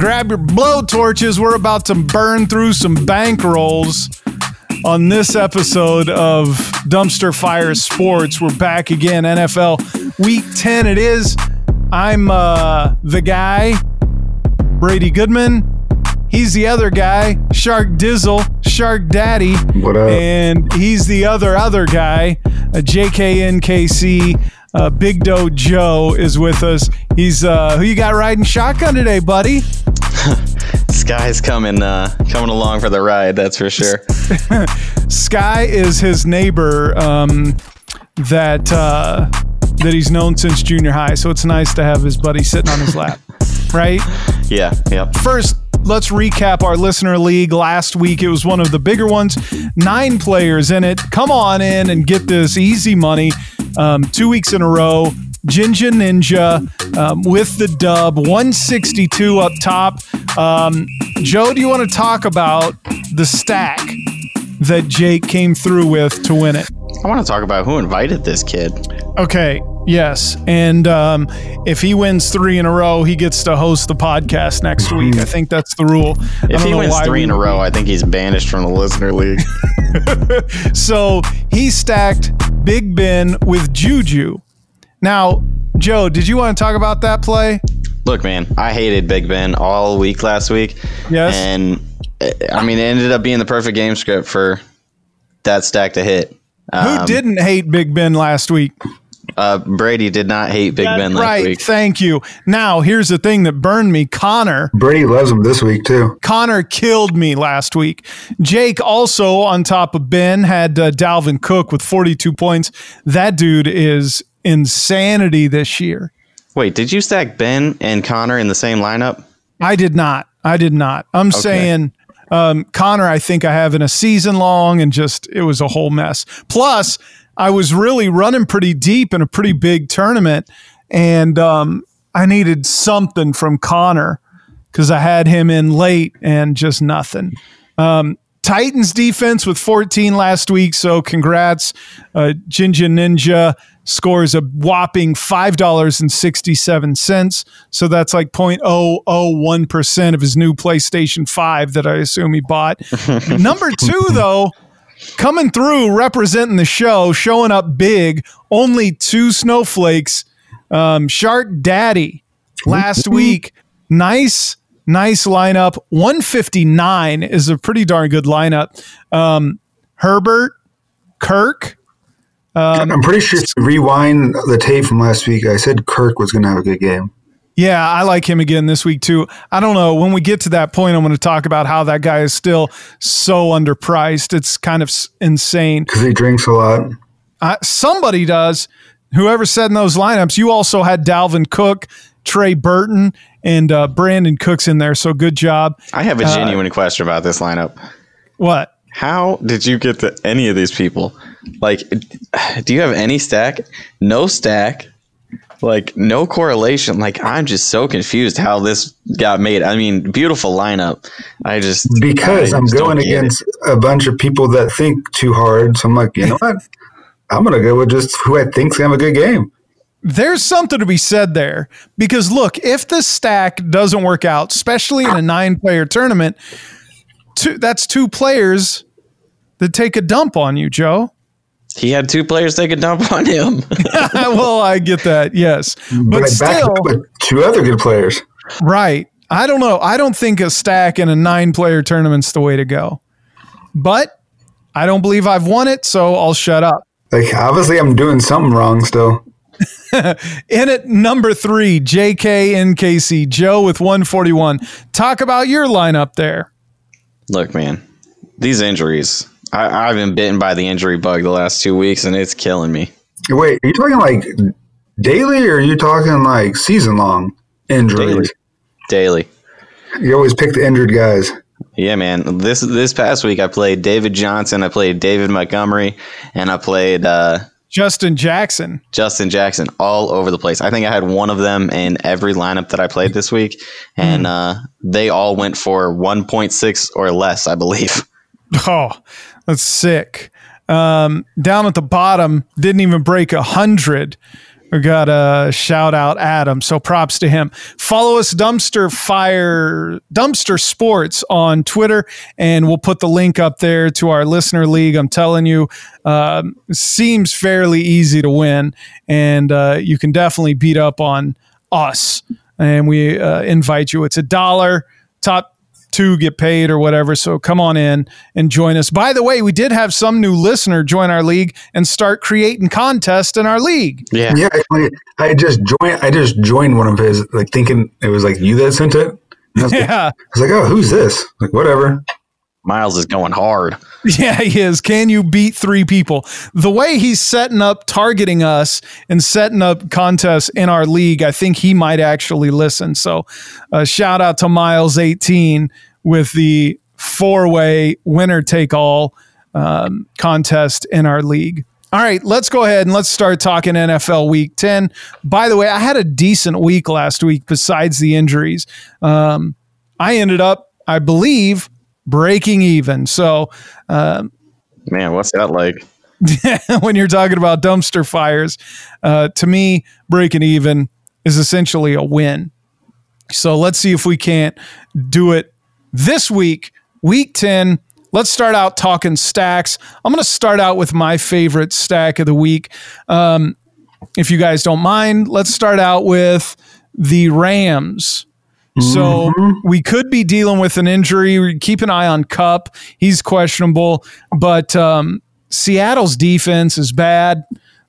grab your blow torches. We're about to burn through some bankrolls on this episode of Dumpster Fire Sports. We're back again, NFL Week 10 it is. I'm uh, the guy, Brady Goodman. He's the other guy, Shark Dizzle, Shark Daddy. What up? And he's the other other guy, uh, JKNKC. Uh, Big Doe Joe is with us. He's uh, who you got riding shotgun today, buddy? Sky's coming, uh, coming along for the ride. That's for sure. Sky is his neighbor um, that uh, that he's known since junior high. So it's nice to have his buddy sitting on his lap, right? Yeah. Yep. First, let's recap our listener league. Last week, it was one of the bigger ones. Nine players in it. Come on in and get this easy money. Um, two weeks in a row. Jinja Ninja um, with the dub, 162 up top. Um, Joe, do you want to talk about the stack that Jake came through with to win it? I want to talk about who invited this kid. Okay, yes. And um, if he wins three in a row, he gets to host the podcast next week. I think that's the rule. If he wins three in a row, I think he's banished from the listener league. So he stacked Big Ben with Juju. Now, Joe, did you want to talk about that play? Look, man, I hated Big Ben all week last week. Yes. And uh, I mean, it ended up being the perfect game script for that stack to hit. Who Um, didn't hate Big Ben last week? Uh, Brady did not hate Big Ben last right. week. Thank you. Now, here's the thing that burned me. Conner Brady loves him this week too. Conner killed me last week. Jake also on top of Ben had uh, Dalvin Cook with 42 points. That dude is insanity this year. Wait, did you stack Ben and Conner in the same lineup? I did not. I did not. I'm saying um, Conner, I think I have in a season long and just it was a whole mess. Plus, I was really running pretty deep in a pretty big tournament and um, I needed something from Conner because I had him in late and just nothing. Um, Titans defense with 14 last week. So congrats. Uh, Jinja Ninja scores a whopping $5.67. So that's like 0.001% of his new PlayStation 5 that I assume he bought. Number two, though, coming through, representing the show, showing up big, only two snowflakes. Um, Shark Daddy last week. Nice, nice lineup. 159 is a pretty darn good lineup. Um, Herbert, Kirk, Um, I'm pretty sure if you rewind the tape from last week, I said Kirk was going to have a good game Yeah, I like him again this week too. I don't know. When we get to that point, I'm going to talk about how that guy is still so underpriced. It's kind of insane. because he drinks a lot. Uh, somebody does. Whoever said in those lineups, you also had Dalvin Cook, Trey Burton, and uh, Brandin Cooks in there. So good job. I have a genuine question about this lineup. What? How did you get to any of these people? Like, do you have any stack? No stack. Like, no correlation. Like, I'm just so confused how this got made. I mean, beautiful lineup. I just Because I I'm just going get it. against a bunch of people that think too hard. So I'm like, you know what? I'm going to go with just who I think's going to have a good game. There's something to be said there because look, if the stack doesn't work out, especially in a nine player tournament, two, that's two players that take a dump on you, Joe. He had two players take a dump on him. well, I get that, yes, But, but still, with two other good players. right? I don't know. I don't think a stack in a nine player tournament's the way to go. But I don't believe I've won it, so I'll shut up. Like, obviously, I'm doing something wrong still. In at number three, JK and Casey, Joe with 141. Talk about your lineup there. Look, man, these injuries. I, I've been bitten by the injury bug the last two weeks, and it's killing me. Wait, are you talking like daily or are you talking like season long injuries? Daily. Daily. You always pick the injured guys. Yeah, man. This this past week I played David Johnson, I played David Montgomery, and I played uh, Justin Jackson. Justin Jackson all over the place. I think I had one of them in every lineup that I played this week, and uh, they all went for 1.6 or less, I believe. Oh, that's sick. Um, down at the bottom, didn't even break a hundred. We got a shout out Adam, so props to him. Follow us Dumpster Fire Dumpster Sports on Twitter, and we'll put the link up there to our listener league. I'm telling you, um, seems fairly easy to win, and uh, you can definitely beat up on us. And we uh, invite you. It's a dollar. Top two get paid or whatever. So come on in and join us. By the way, we did have some new listener join our league and start creating contests in our league. Yeah. Yeah, I, I just joined. I just joined one of his, like thinking it was like you that sent it. I was, Yeah. I was like, oh, who's this? Like, whatever. Miles is going hard. Yeah, he is. Can you beat three people? The way he's setting up, targeting us, and setting up contests in our league, I think he might actually listen. So, uh, shout out to Miles eighteen with the four way winner take all um, contest in our league. All right, let's go ahead and let's start talking NFL Week Ten. By the way, I had a decent week last week besides the injuries. Um, I ended up, I believe, breaking even. So. Um, Man, what's that like? when you're talking about dumpster fires, uh, to me, breaking even is essentially a win. So let's see if we can't do it this week, week 10. Let's start out talking stacks. I'm going to start out with my favorite stack of the week. Um, if you guys don't mind, let's start out with the Rams. So we could be dealing with an injury. Keep an eye on Kupp. He's questionable, but um, Seattle's defense is bad.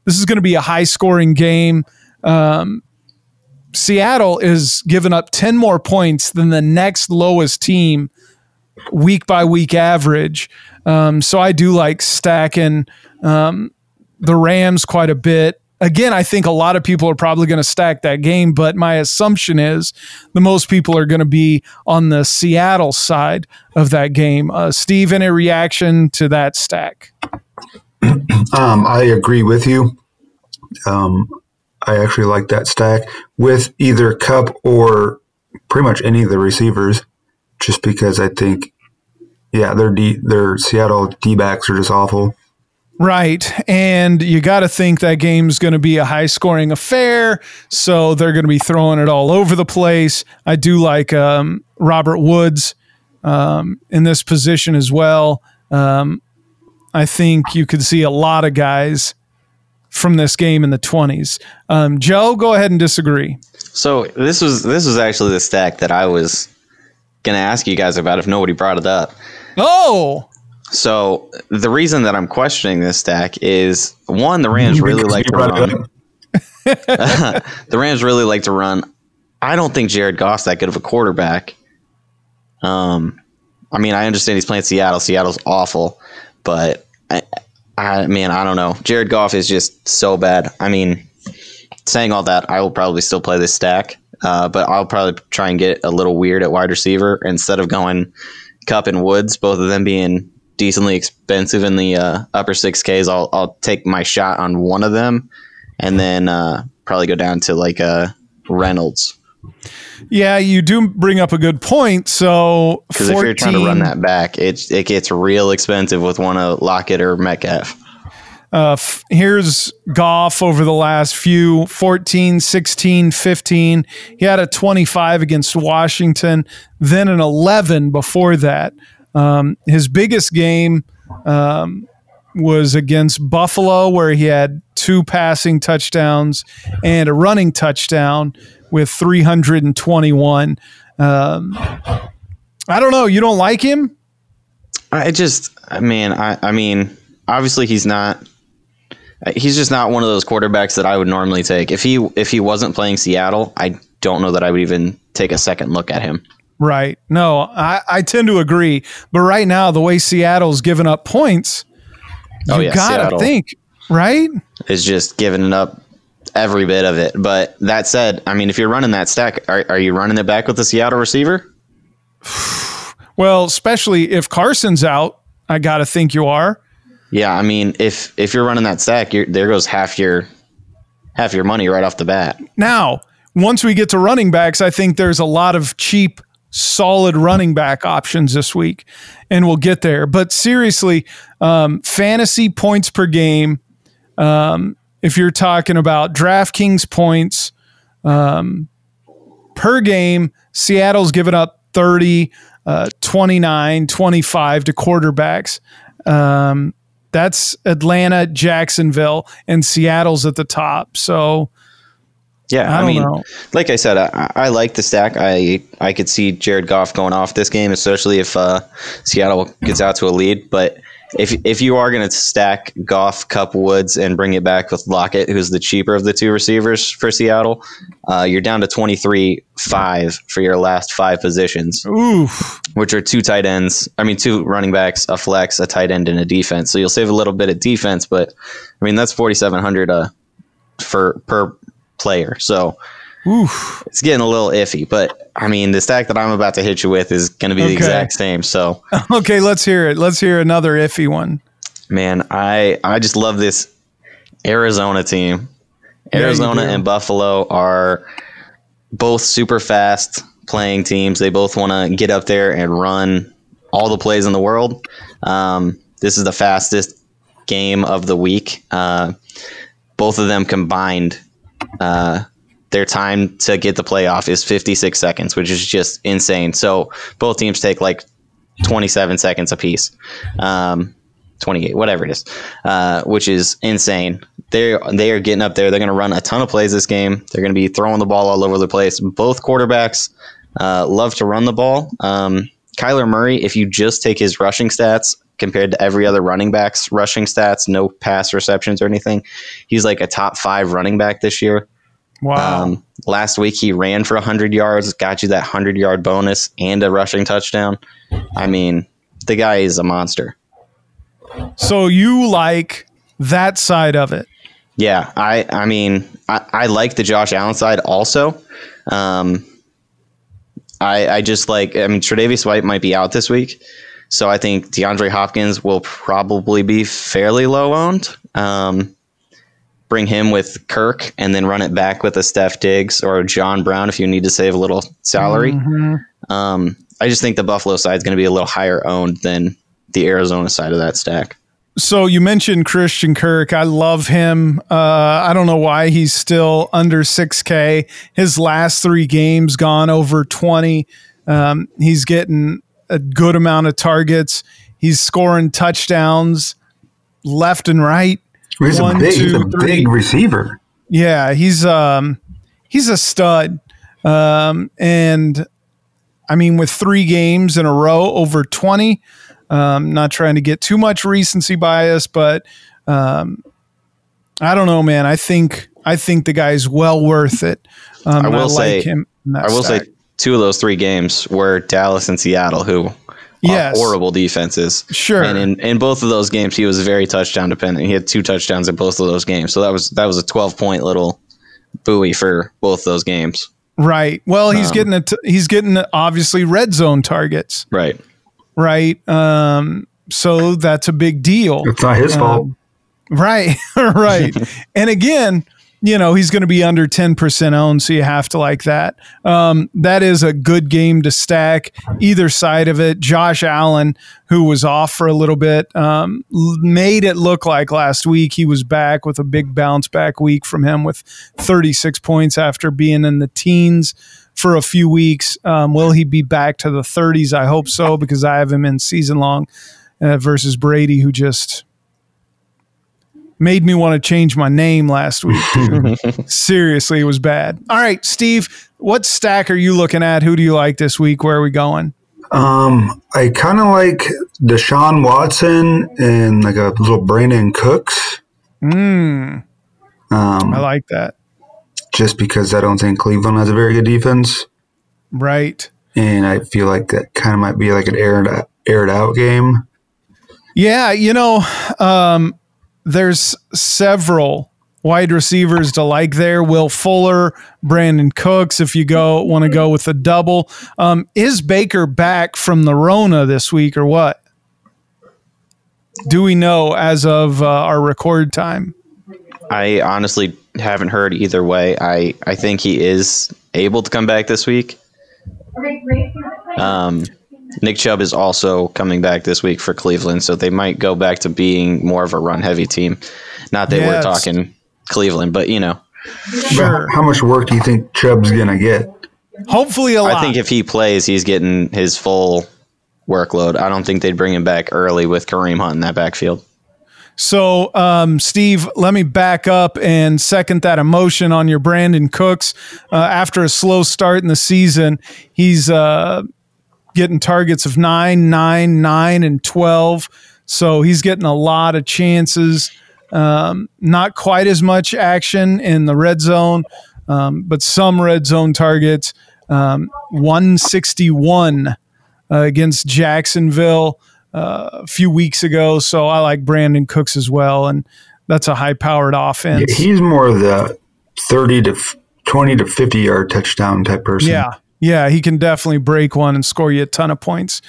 This is going to be a high scoring game. Um, Seattle is giving up 10 more points than the next lowest team week by week average. Um, so I do like stacking um, the Rams quite a bit. Again, I think a lot of people are probably going to stack that game, but my assumption is the most people are going to be on the Seattle side of that game. Uh, Steve, any reaction to that stack? Um, I agree with you. Um, I actually like that stack with either Kupp or pretty much any of the receivers, just because I think, yeah, their D, their Seattle D backs are just awful. Right. And you got to think that game's going to be a high scoring affair. So they're going to be throwing it all over the place. I do like um, Robert Woods um, in this position as well. Um, I think you could see a lot of guys from this game in the 20s. Um, Joe, go ahead and disagree. So this was this was actually the stack that I was gonna ask you guys about if nobody brought it up. Oh, So the reason that I'm questioning this stack is one, the Rams really like to run. the Rams really like to run. I don't think Jared Goff's that good of a quarterback. Um, I mean, I understand he's playing Seattle. Seattle's awful, but I, I mean, I don't know. Jared Goff is just so bad. I mean, saying all that, I will probably still play this stack, uh, but I'll probably try and get a little weird at wide receiver instead of going Kupp and Woods, both of them being decently expensive in the uh, upper six Ks. I'll I'll take my shot on one of them, and then uh, probably go down to like uh, Reynolds yeah, you do bring up a good point. So, because if you're trying to run that back, it it gets real expensive with one of Lockett or Metcalf. Uh, f- here's Goff over the last few 14, 16, 15. He had a 25 against Washington, then an 11 before that. Um, his biggest game um, was against Buffalo, where he had two passing touchdowns and a running touchdown with 321. Um, I don't know. You don't like him? I just, I mean, I, I mean, obviously he's not. He's just not one of those quarterbacks that I would normally take. If he if he wasn't playing Seattle, I don't know that I would even take a second look at him. Right. No, I, I tend to agree. But right now, the way Seattle's given up points, oh, you Oh, yeah, gotta Seattle. think, right? Is just giving up every bit of it. But that said, I mean, if you're running that stack, are, are you running it back with the Seattle receiver? Well, especially if Carson's out, I gotta think you are. Yeah, I mean, if if you're running that stack, you're, there goes half your half your money right off the bat. Now, once we get to running backs, I think there's a lot of cheap, solid running back options this week, and we'll get there. But seriously, um, fantasy points per game, um, if you're talking about DraftKings points um, per game, Seattle's given up 30, uh, 29, 25 to quarterbacks. Um, that's Atlanta, Jacksonville, and Seattle's at the top. So, yeah, I, I mean, know. like I said, I, I, like the stack. I I could see Jared Goff going off this game, especially if uh, Seattle gets out to a lead. But if if you are going to stack Goff, Kupp, Woods, and bring it back with Lockett, who's the cheaper of the two receivers for Seattle, uh, you're down to twenty three five for your last five positions, Oof. which are two tight ends. I mean, two running backs, a flex, a tight end, and a defense. So you'll save a little bit of defense, but I mean that's forty seven hundred uh, for per player. So Oof. It's getting a little iffy, but I mean, the stack that I'm about to hit you with is going to be okay. the exact same. So, okay, let's hear it. Let's hear another iffy one. Man, I I just love this Arizona team. Arizona and Buffalo are both super fast playing teams. They both want to get up there and run all the plays in the world. Um, this is the fastest game of the week. Uh, both of them combined uh, their time to get the playoff is 56 seconds, which is just insane. So both teams take like 27 seconds apiece, um, 28, whatever it is, uh, which is insane. They they are getting up there. They're going to run a ton of plays this game. They're going to be throwing the ball all over the place. Both quarterbacks uh, love to run the ball. Um, Kyler Murray, if you just take his rushing stats compared to every other running back's rushing stats, no pass receptions or anything, he's like a top five running back this year. Wow. Um, last week he ran for 100 yards, got you that 100 yard bonus and a rushing touchdown. I mean, the guy is a monster. So you like that side of it? Yeah, I I mean I, I like the Josh Allen side also. Um, I I just like I mean Tre'Davious White might be out this week, so I think DeAndre Hopkins will probably be fairly low owned. Um, bring him with Kirk and then run it back with a Steph Diggs or John Brown if you need to save a little salary. Mm-hmm. Um, I just think the Buffalo side is going to be a little higher owned than the Arizona side of that stack. So you mentioned Christian Kirk. I love him. Uh, I don't know why he's still under 6K. His last three games gone over 20. Um, he's getting a good amount of targets. He's scoring touchdowns left and right. He's One, a big, two, he's a three. big receiver. Yeah, he's um he's a stud. Um and I mean with 3 games in a row over 20, um not trying to get too much recency bias, but um I don't know, man. I think I think the guy's well worth it. Um, I will I say like him I will stack. say two of those three games were Dallas and Seattle, who yes. horrible defenses. Sure. And in, in both of those games, he was very touchdown dependent. He had two touchdowns in both of those games. So that was that was a 12 point little buoy for both those games. Right. Well, he's um, getting it. He's getting obviously red zone targets. Right. Right. Um, so that's a big deal. It's not his um, fault. Right. right. and again, you know he's going to be under 10% owned so you have to like that. Um, that is a good game to stack either side of it. Josh allen who was off for a little bit um, made it look like last week he was back with a big bounce back week from him with 36 points after being in the teens for a few weeks. Um, will he be back to the 30s i hope so because i have him in season long uh, versus brady who just made me want to change my name last week. Seriously, it was bad. All right, Steve, what stack are you looking at? Who do you like this week? Where are we going? Um, I kind of like Deshaun Watson and like a little Brandin Cooks. Mm. Um, I like that. Just because I don't think Cleveland has a very good defense. Right. And I feel like that kind of might be like an aired aired out game. Yeah, you know, um, there's several wide receivers to like there. Will Fuller, Brandin Cooks, if you go want to go with a double. Um, is Baker back from the Rona this week or what? Do we know as of uh, our record time? I honestly haven't heard either way. I, I think he is able to come back this week. Um, Nick Chubb is also coming back this week for Cleveland, so they might go back to being more of a run heavy team. Not that yes. we're talking Cleveland, but you know, sure. How much work do you think Chubb's gonna get? Hopefully, a lot. I think if he plays, he's getting his full workload. I don't think they'd bring him back early with Kareem Hunt in that backfield. So, um, Steve, let me back up and second that emotion on your Brandin Cooks. Uh, after a slow start in the season, he's uh, getting targets of nine, nine, nine, and 12. So he's getting a lot of chances. Um, not quite as much action in the red zone, um, but some red zone targets. Um, 161 uh, against Jacksonville uh, a few weeks ago. So I like Brandin Cooks as well. And that's a high powered offense. Yeah, he's more of the 30 to 20 to 50 yard touchdown type person. Yeah. Yeah. He can definitely break one and score you a ton of points.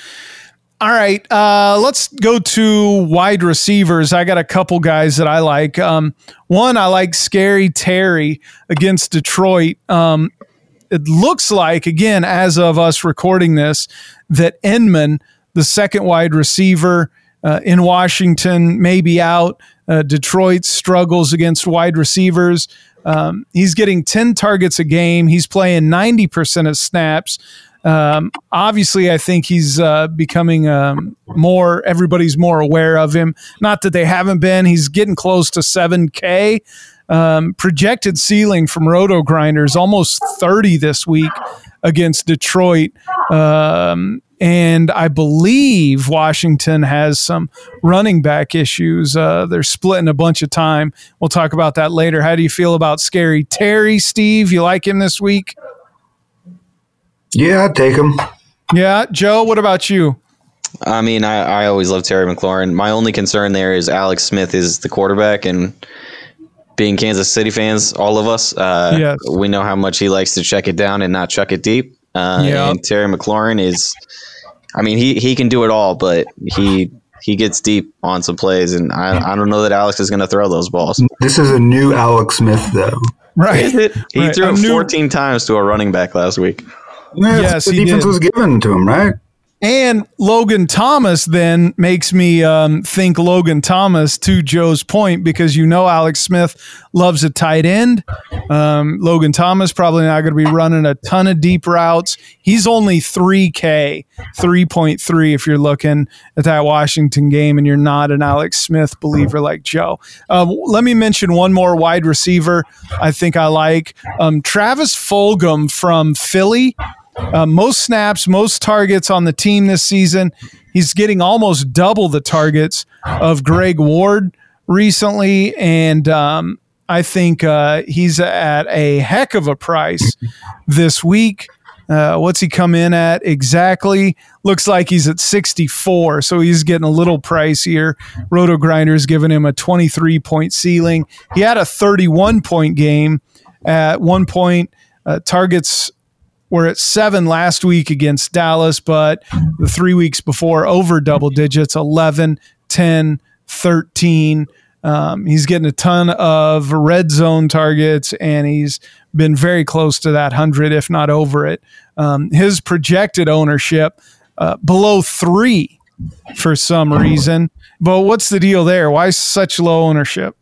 All right, uh, let's go to wide receivers. I got a couple guys that I like. Um, one, I like Scary Terry against Detroit. Um, it looks like, again, as of us recording this, that Inman, the second wide receiver uh, in Washington, may be out. Uh, Detroit struggles against wide receivers. Um, he's getting 10 targets a game. He's playing 90% of snaps. Um, obviously, I think he's uh, becoming um, more. Everybody's more aware of him. Not that they haven't been. He's getting close to seven K. Um, projected ceiling from RotoGrinders almost thirty this week against Detroit. Um, and I believe Washington has some running back issues. Uh, they're splitting a bunch of time. We'll talk about that later. How do you feel about Scary Terry, Steve? You like him this week? Yeah, I'd take him. Yeah, Joe. What about you? I mean, I, I always love Terry McLaurin. My only concern there is Alex Smith is the quarterback, and being Kansas City fans, all of us, uh, yes. we know how much he likes to check it down and not chuck it deep. Uh, yeah. And Terry McLaurin is, I mean, he he can do it all, but he he gets deep on some plays, and I, I don't know that Alex is going to throw those balls. This is a new Alex Smith, though. Right. he right. threw it 14 times to a running back last week. Yeah, yes, the defense did. was given to him, right? And Logan Thomas then makes me um, think Logan Thomas to Joe's point because you know Alex Smith loves a tight end. Um, Logan Thomas probably not going to be running a ton of deep routes. He's only 3K, 3.3 if you're looking at that Washington game and you're not an Alex Smith believer like Joe. Um, let me mention one more wide receiver I think I like. Um, Travis Fulgham from Philly uh, most snaps, most targets on the team this season. He's getting almost double the targets of Greg Ward recently, and um, I think uh, he's at a heck of a price this week. Uh, what's he come in at exactly? Looks like he's at 64, so he's getting a little pricier. RotoGrinders giving him a 23 point ceiling. He had a 31 point game at one point. Uh, targets were at seven last week against Dallas, but the three weeks before over double digits 11, 10, 13. Um, he's getting a ton of red zone targets, and he's been very close to that 100, if not over it. Um, his projected ownership uh, below three for some reason. But what's the deal there? Why such low ownership?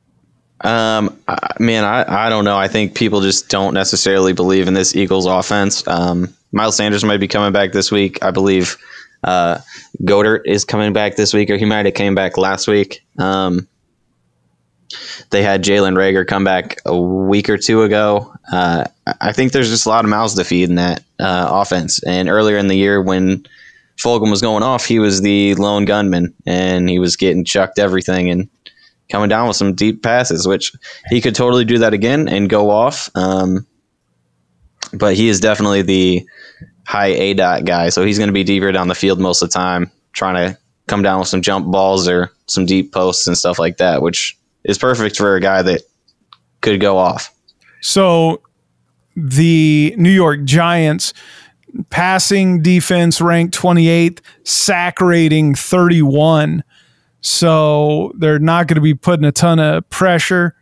Um, man, I, I don't know. I think people just don't necessarily believe in this Eagles offense. Um, Miles Sanders might be coming back this week. I believe uh, Goedert is coming back this week, or he might have came back last week. Um, they had Jalen Reagor come back a week or two ago. Uh, I think there's just a lot of mouths to feed in that uh, offense. And earlier in the year, when Fulgham was going off, he was the lone gunman, and he was getting chucked everything. And coming down with some deep passes, which he could totally do that again and go off. Um, but he is definitely the high aDOT guy, so he's going to be deeper down the field most of the time, trying to come down with some jump balls or some deep posts and stuff like that, which is perfect for a guy that could go off. So the New York Giants passing defense ranked 28th, sack rating 31. So they're not going to be putting a ton of pressure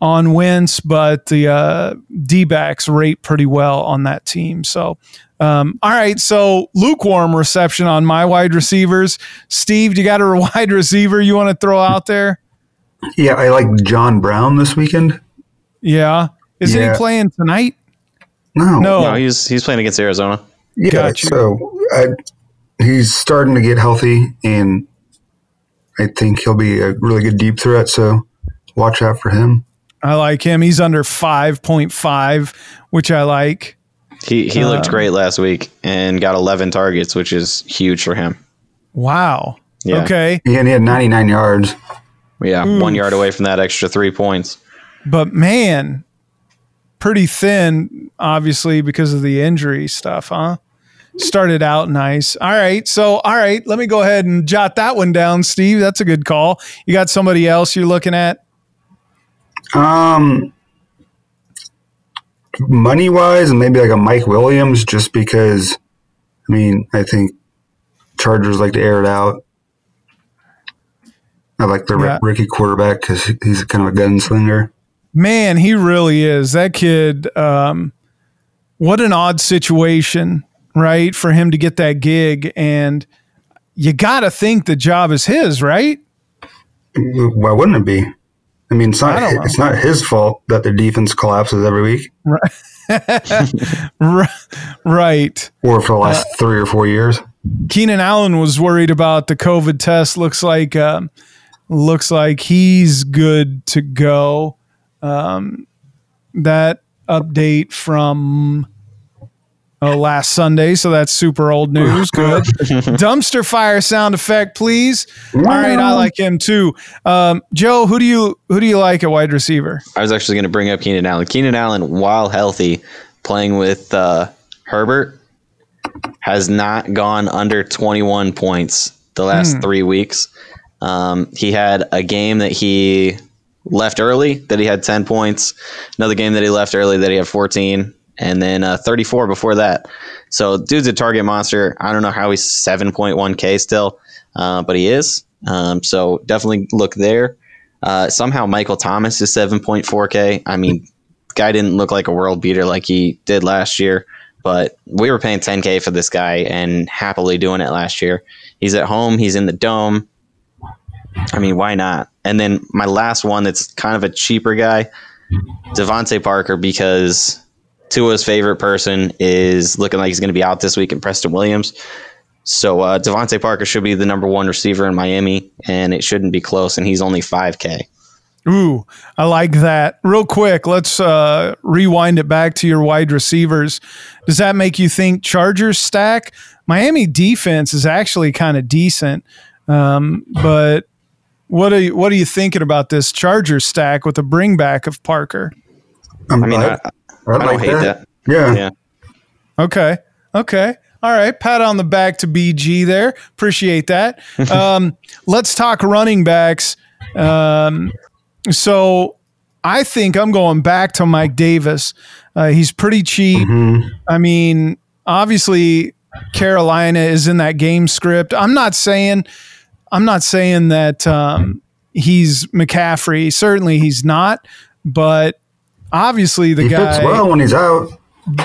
on Wentz, but the uh, D backs rate pretty well on that team. So, um, all right. So lukewarm reception on my wide receivers. Steve, do you got a wide receiver you want to throw out there? Yeah, I like John Brown this weekend. Yeah. Isn't Yeah. he playing tonight? No, No. No, he's he's playing against Arizona. yeah. Got you. So I, he's starting to get healthy, and I think he'll be a really good deep threat. So watch out for him. I like him. He's under 5.5, which I like. He he looked Uh, great last week and got 11 targets, which is huge for him. Wow. Yeah. Okay. And he had 99 yards. Yeah, one yard away from that extra three points. But man, pretty thin, obviously, because of the injury stuff, huh? Started out nice. All right. So, all right. Let me go ahead and jot that one down, Steve. That's a good call. You got somebody else you're looking at? Um, money wise, and maybe like a Mike Williams, just because. I mean, I think Chargers like to air it out. I like the Yeah. rookie quarterback because he's kind of a gunslinger. Man, he really is. That kid, um, what an odd situation, right? For him to get that gig. And you got to think the job is his, right? Why wouldn't it be? I mean, it's not it's not his fault that the defense collapses every week, Right. Right. or for the last Uh, three or four years. Keenan Allen was worried about the COVID test. Looks like um, looks like he's good to go. Um, that update from oh, last Sunday, so that's super old news. Good dumpster fire sound effect, please. All right, I like him too. Um, Joe, who do you who do you like at wide receiver? I was actually going to bring up Keenan Allen. Keenan Allen, while healthy, playing with uh, Herbert, has not gone under 21 points the last three weeks. Um, he had a game that he left early that he had 10 points, another game that he left early that he had 14, and then uh, 34 before that. So, dude's a target monster. I don't know how he's 7.1K still, uh, but he is. Um, so, definitely look there. Uh, somehow Michael Thomas is 7.4K. I mean, guy didn't look like a world beater like he did last year, but we were paying 10K for this guy and happily doing it last year. He's at home, he's in the dome. I mean, why not? And then my last one that's kind of a cheaper guy, DeVante Parker, because Tua's favorite person is looking like he's going to be out this week in Preston Williams. So uh, DeVante Parker should be the number one receiver in Miami, and it shouldn't be close. And he's only 5K. Ooh, I like that. Real quick, let's uh, rewind it back to your wide receivers. Does that make you think Chargers stack? Miami defense is actually kind of decent, um, but what are you, what are you thinking about this Chargers stack with the bring back of Parker? I'm, I mean, I, I, I don't hate that. Yeah. Yeah. Okay, okay, all right. Pat on the back to BG there. Appreciate that. Um, let's talk running backs. Um, so I think I'm going back to Mike Davis. Uh, he's pretty cheap. Mhm. I mean, obviously Carolina is in that game script. I'm not saying I'm not saying that um, he's McCaffrey. Certainly he's not, but obviously the He guy fits well when he's out.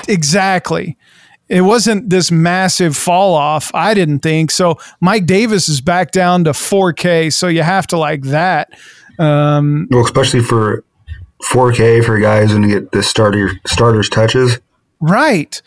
exactly. It wasn't this massive fall off. I didn't think so. Mike Davis is back down to 4K, so you have to like that. Um, Well, especially for 4K for guys when to get the starter starters touches. Right.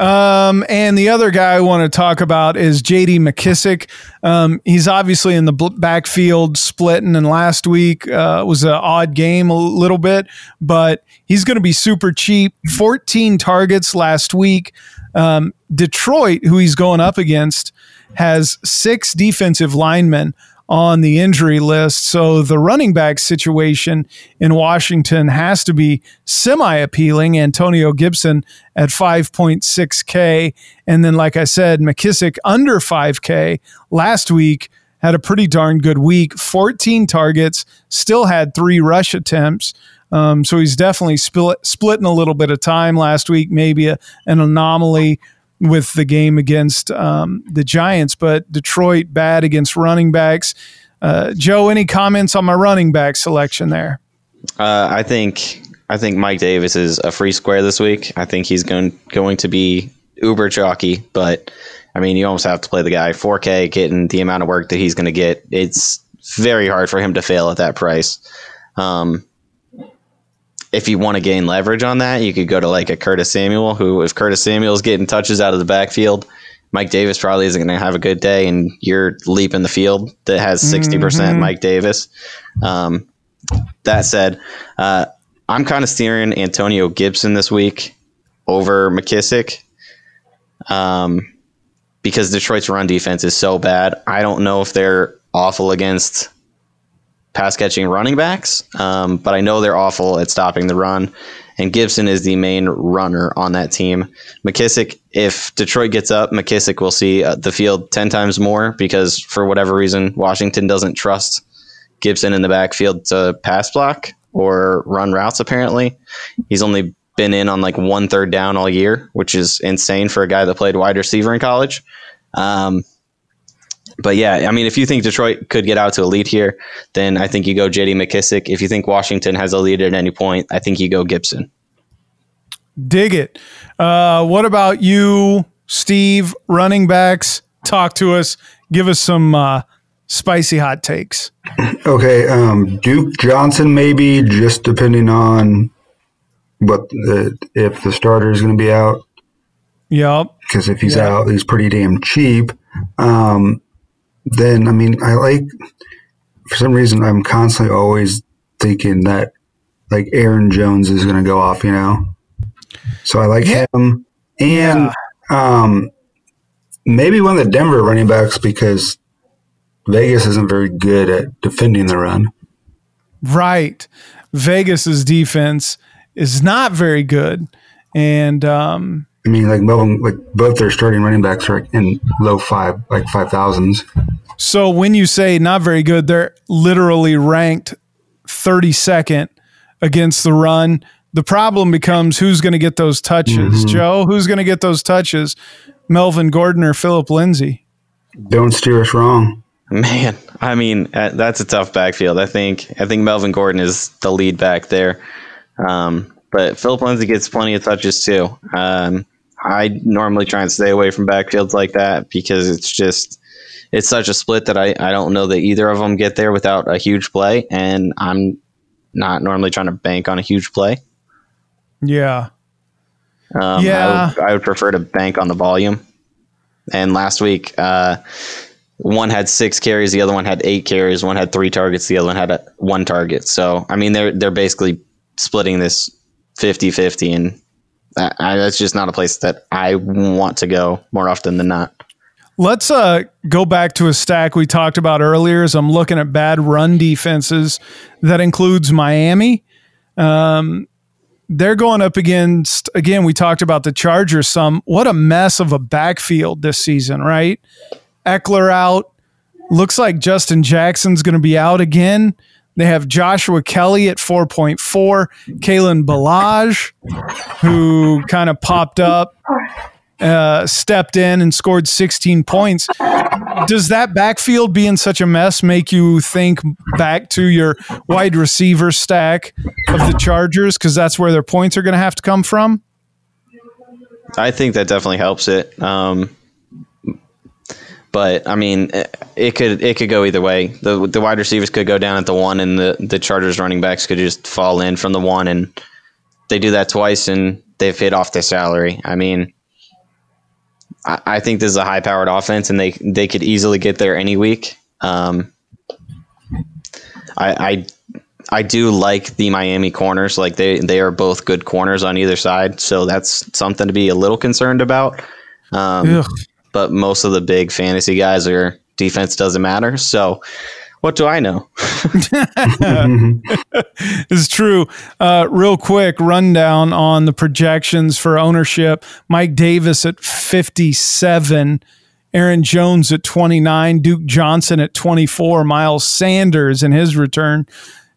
Um, and the other guy I want to talk about is JD McKissic. Um, he's obviously in the backfield splitting, and last week uh, was an odd game a little bit, but he's going to be super cheap. 14 targets last week. Um, Detroit, who he's going up against, has six defensive linemen on the injury list. So the running back situation in Washington has to be semi appealing. Antonio Gibson at 5.6K. And then, like I said, McKissic under 5K last week had a pretty darn good week 14 targets, still had three rush attempts. Um, so he's definitely split, splitting a little bit of time last week, maybe a, an anomaly with the game against um, the Giants, but Detroit bad against running backs. Uh, Joe, any comments on my running back selection there? Uh, I think I think Mike Davis is a free square this week. I think he's going going to be uber chalky, but I mean, you almost have to play the guy 4K, getting the amount of work that he's going to get. It's very hard for him to fail at that price. Um, if you want to gain leverage on that, you could go to like a Curtis Samuel, who if Curtis Samuel's getting touches out of the backfield, Mike Davis probably isn't going to have a good day, and you're leaping the field that has 60% Mhm. Mike Davis. Um, that said, uh, I'm kind of steering Antonio Gibson this week over McKissick um, because Detroit's run defense is so bad. I don't know if they're awful against pass catching running backs, um, but I know they're awful at stopping the run. And Gibson is the main runner on that team. McKissic, if Detroit gets up, McKissic will see uh, the field 10 times more because for whatever reason, Washington doesn't trust Gibson in the backfield to pass block or run routes, apparently. He's only been in on like one third down all year, which is insane for a guy that played wide receiver in college. Um, but yeah, I mean, if you think Detroit could get out to a lead here, then I think you go JD McKissic. If you think Washington has a lead at any point, I think you go Gibson. Dig it. Uh, what about you, Steve? Running backs, talk to us. Give us some uh, spicy hot takes. Okay, um, Duke Johnson maybe just depending on what the, if the starter is going to be out Yep. because if he's Yeah. out, he's pretty damn cheap. Um, then I mean, I like for some reason I'm constantly always thinking that like Aaron Jones is going to go off, you know. So I like Yeah. him, and um, maybe one of the Denver running backs because Vegas isn't very good at defending the run. Right. Vegas's defense is not very good. And um, I mean, like Melvin, like both their starting running backs are in low five, like five thousands. so when you say not very good, they're literally ranked 32nd against the run. The problem becomes who's going to get those touches. Joe, who's going to get those touches? Melvin Gordon or Philip Lindsay? Don't steer us wrong. Man, I mean, uh, that's a tough backfield. I think I think Melvin Gordon is the lead back there. Um, but Philip Lindsay gets plenty of touches too. Um, I normally try and stay away from backfields like that because it's just it's such a split that I, I don't know that either of them get there without a huge play, and I'm not normally trying to bank on a huge play. Yeah. Um, Yeah. I would, I would prefer to bank on the volume. And last week, uh, one had six carries, the other one had eight carries. One had three targets, the other one had a, one target. So, I mean, they're they're basically splitting this 50-50, and I, that's just not a place that I want to go more often than not. Let's uh, go back to a stack we talked about earlier as I'm looking at bad run defenses. That includes Miami. Um, they're going up against, again, we talked about the Chargers some. What a mess of a backfield this season, right? Ekeler out. Looks like Justin Jackson's going to be out again. They have Joshua Kelley at 4.4, Kalen Ballage, who kind of popped up uh, stepped in and scored 16 points. Does that backfield being such a mess make you think back to your wide receiver stack of the Chargers? Because that's where their points are going to have to come from. I think that definitely helps it. Um, but I mean, it, could it could go either way. The the wide receivers could go down at the one, and the the Chargers running backs could just fall in from the one, and they do that twice, and they've hit off their salary. I mean, I, I think this is a high powered offense, and they they could easily get there any week. Um, I, I I do like the Miami corners. Like they they are both good corners on either side, so that's something to be a little concerned about. Um. But most of the big fantasy guys are defense doesn't matter. So what do I know? It's true. Uh, real quick rundown on the projections for ownership Mike Davis at 57. Aaron Jones at 29, Duke Johnson at 24, Miles Sanders in his return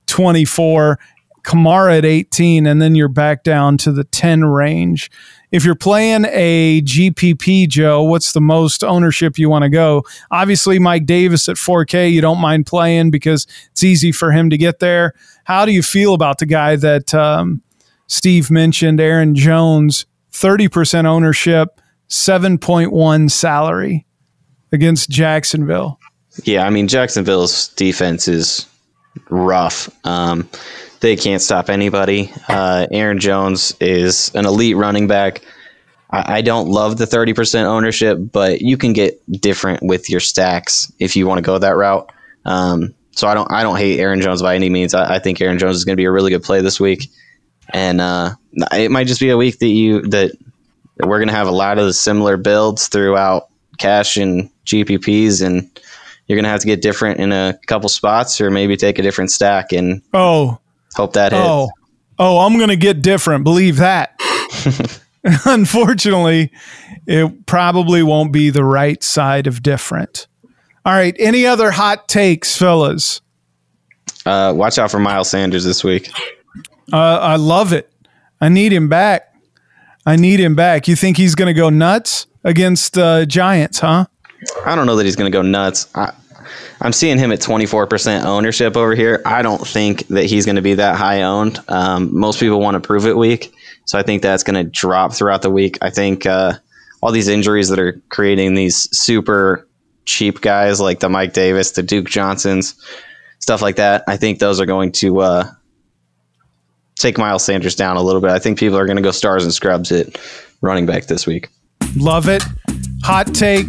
24, Kamara at 18, and then you're back down to the 10 range. If you're playing a GPP, Joe, what's the most ownership you want to go? Obviously, Mike Davis at 4K, you don't mind playing because it's easy for him to get there. How do you feel about the guy that um, Steve mentioned, Aaron Jones, 30% ownership, 7.1 salary against Jacksonville? Yeah, I mean Jacksonville's defense is rough. Um, they can't stop anybody. Uh, Aaron Jones is an elite running back. I, I don't love the 30% ownership, but you can get different with your stacks if you want to go that route. Um, so I don't I don't hate Aaron Jones by any means. I, I think Aaron Jones is going to be a really good play this week, and uh, it might just be a week that you that we're going to have a lot of similar builds throughout cash and GPPs, and you're going to have to get different in a couple spots, or maybe take a different stack and oh hope that hits. Oh, oh, I'm going to get different. Believe that. Unfortunately, it probably won't be the right side of different. All right. Any other hot takes, fellas? Uh, watch out for Miles Sanders this week. Uh, I love it. I need him back. I need him back. You think he's going to go nuts against uh, Giants, huh? I don't know that he's going to go nuts. I, I'm seeing him at 24% ownership over here. I don't think that he's going to be that high owned. Um, most people want to prove it week. So I think that's going to drop throughout the week. I think uh, all these injuries that are creating these super cheap guys like the Mike Davis, the Duke Johnsons, stuff like that. I think those are going to uh, take Miles Sanders down a little bit. I think people are going to go stars and scrubs at running back this week. Love it. Hot take.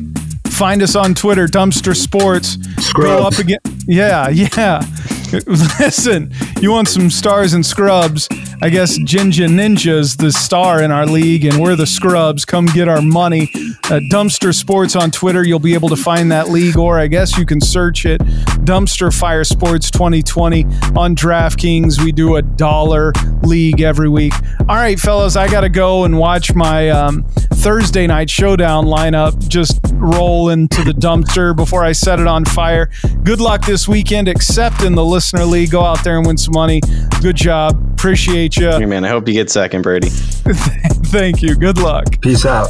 Find us on Twitter, Dumpster Sports. Scrub. Go up again. Yeah, yeah. Listen, you want some stars and scrubs? I guess Jinja Ninja's the star in our league, and we're the scrubs. Come get our money. Uh, Dumpster Sports on Twitter. You'll be able to find that league, or I guess you can search it. Dumpster Fire Sports 2020 on DraftKings. We do a dollar league every week. All right, fellas, I got to go and watch my um, Thursday night showdown lineup just roll into the dumpster before I set it on fire. Good luck this weekend, except in the listener league. Go out there and win some money. Good job appreciate you. Hey, man, I hope you get second, Brady. Thank you. Good luck. Peace out.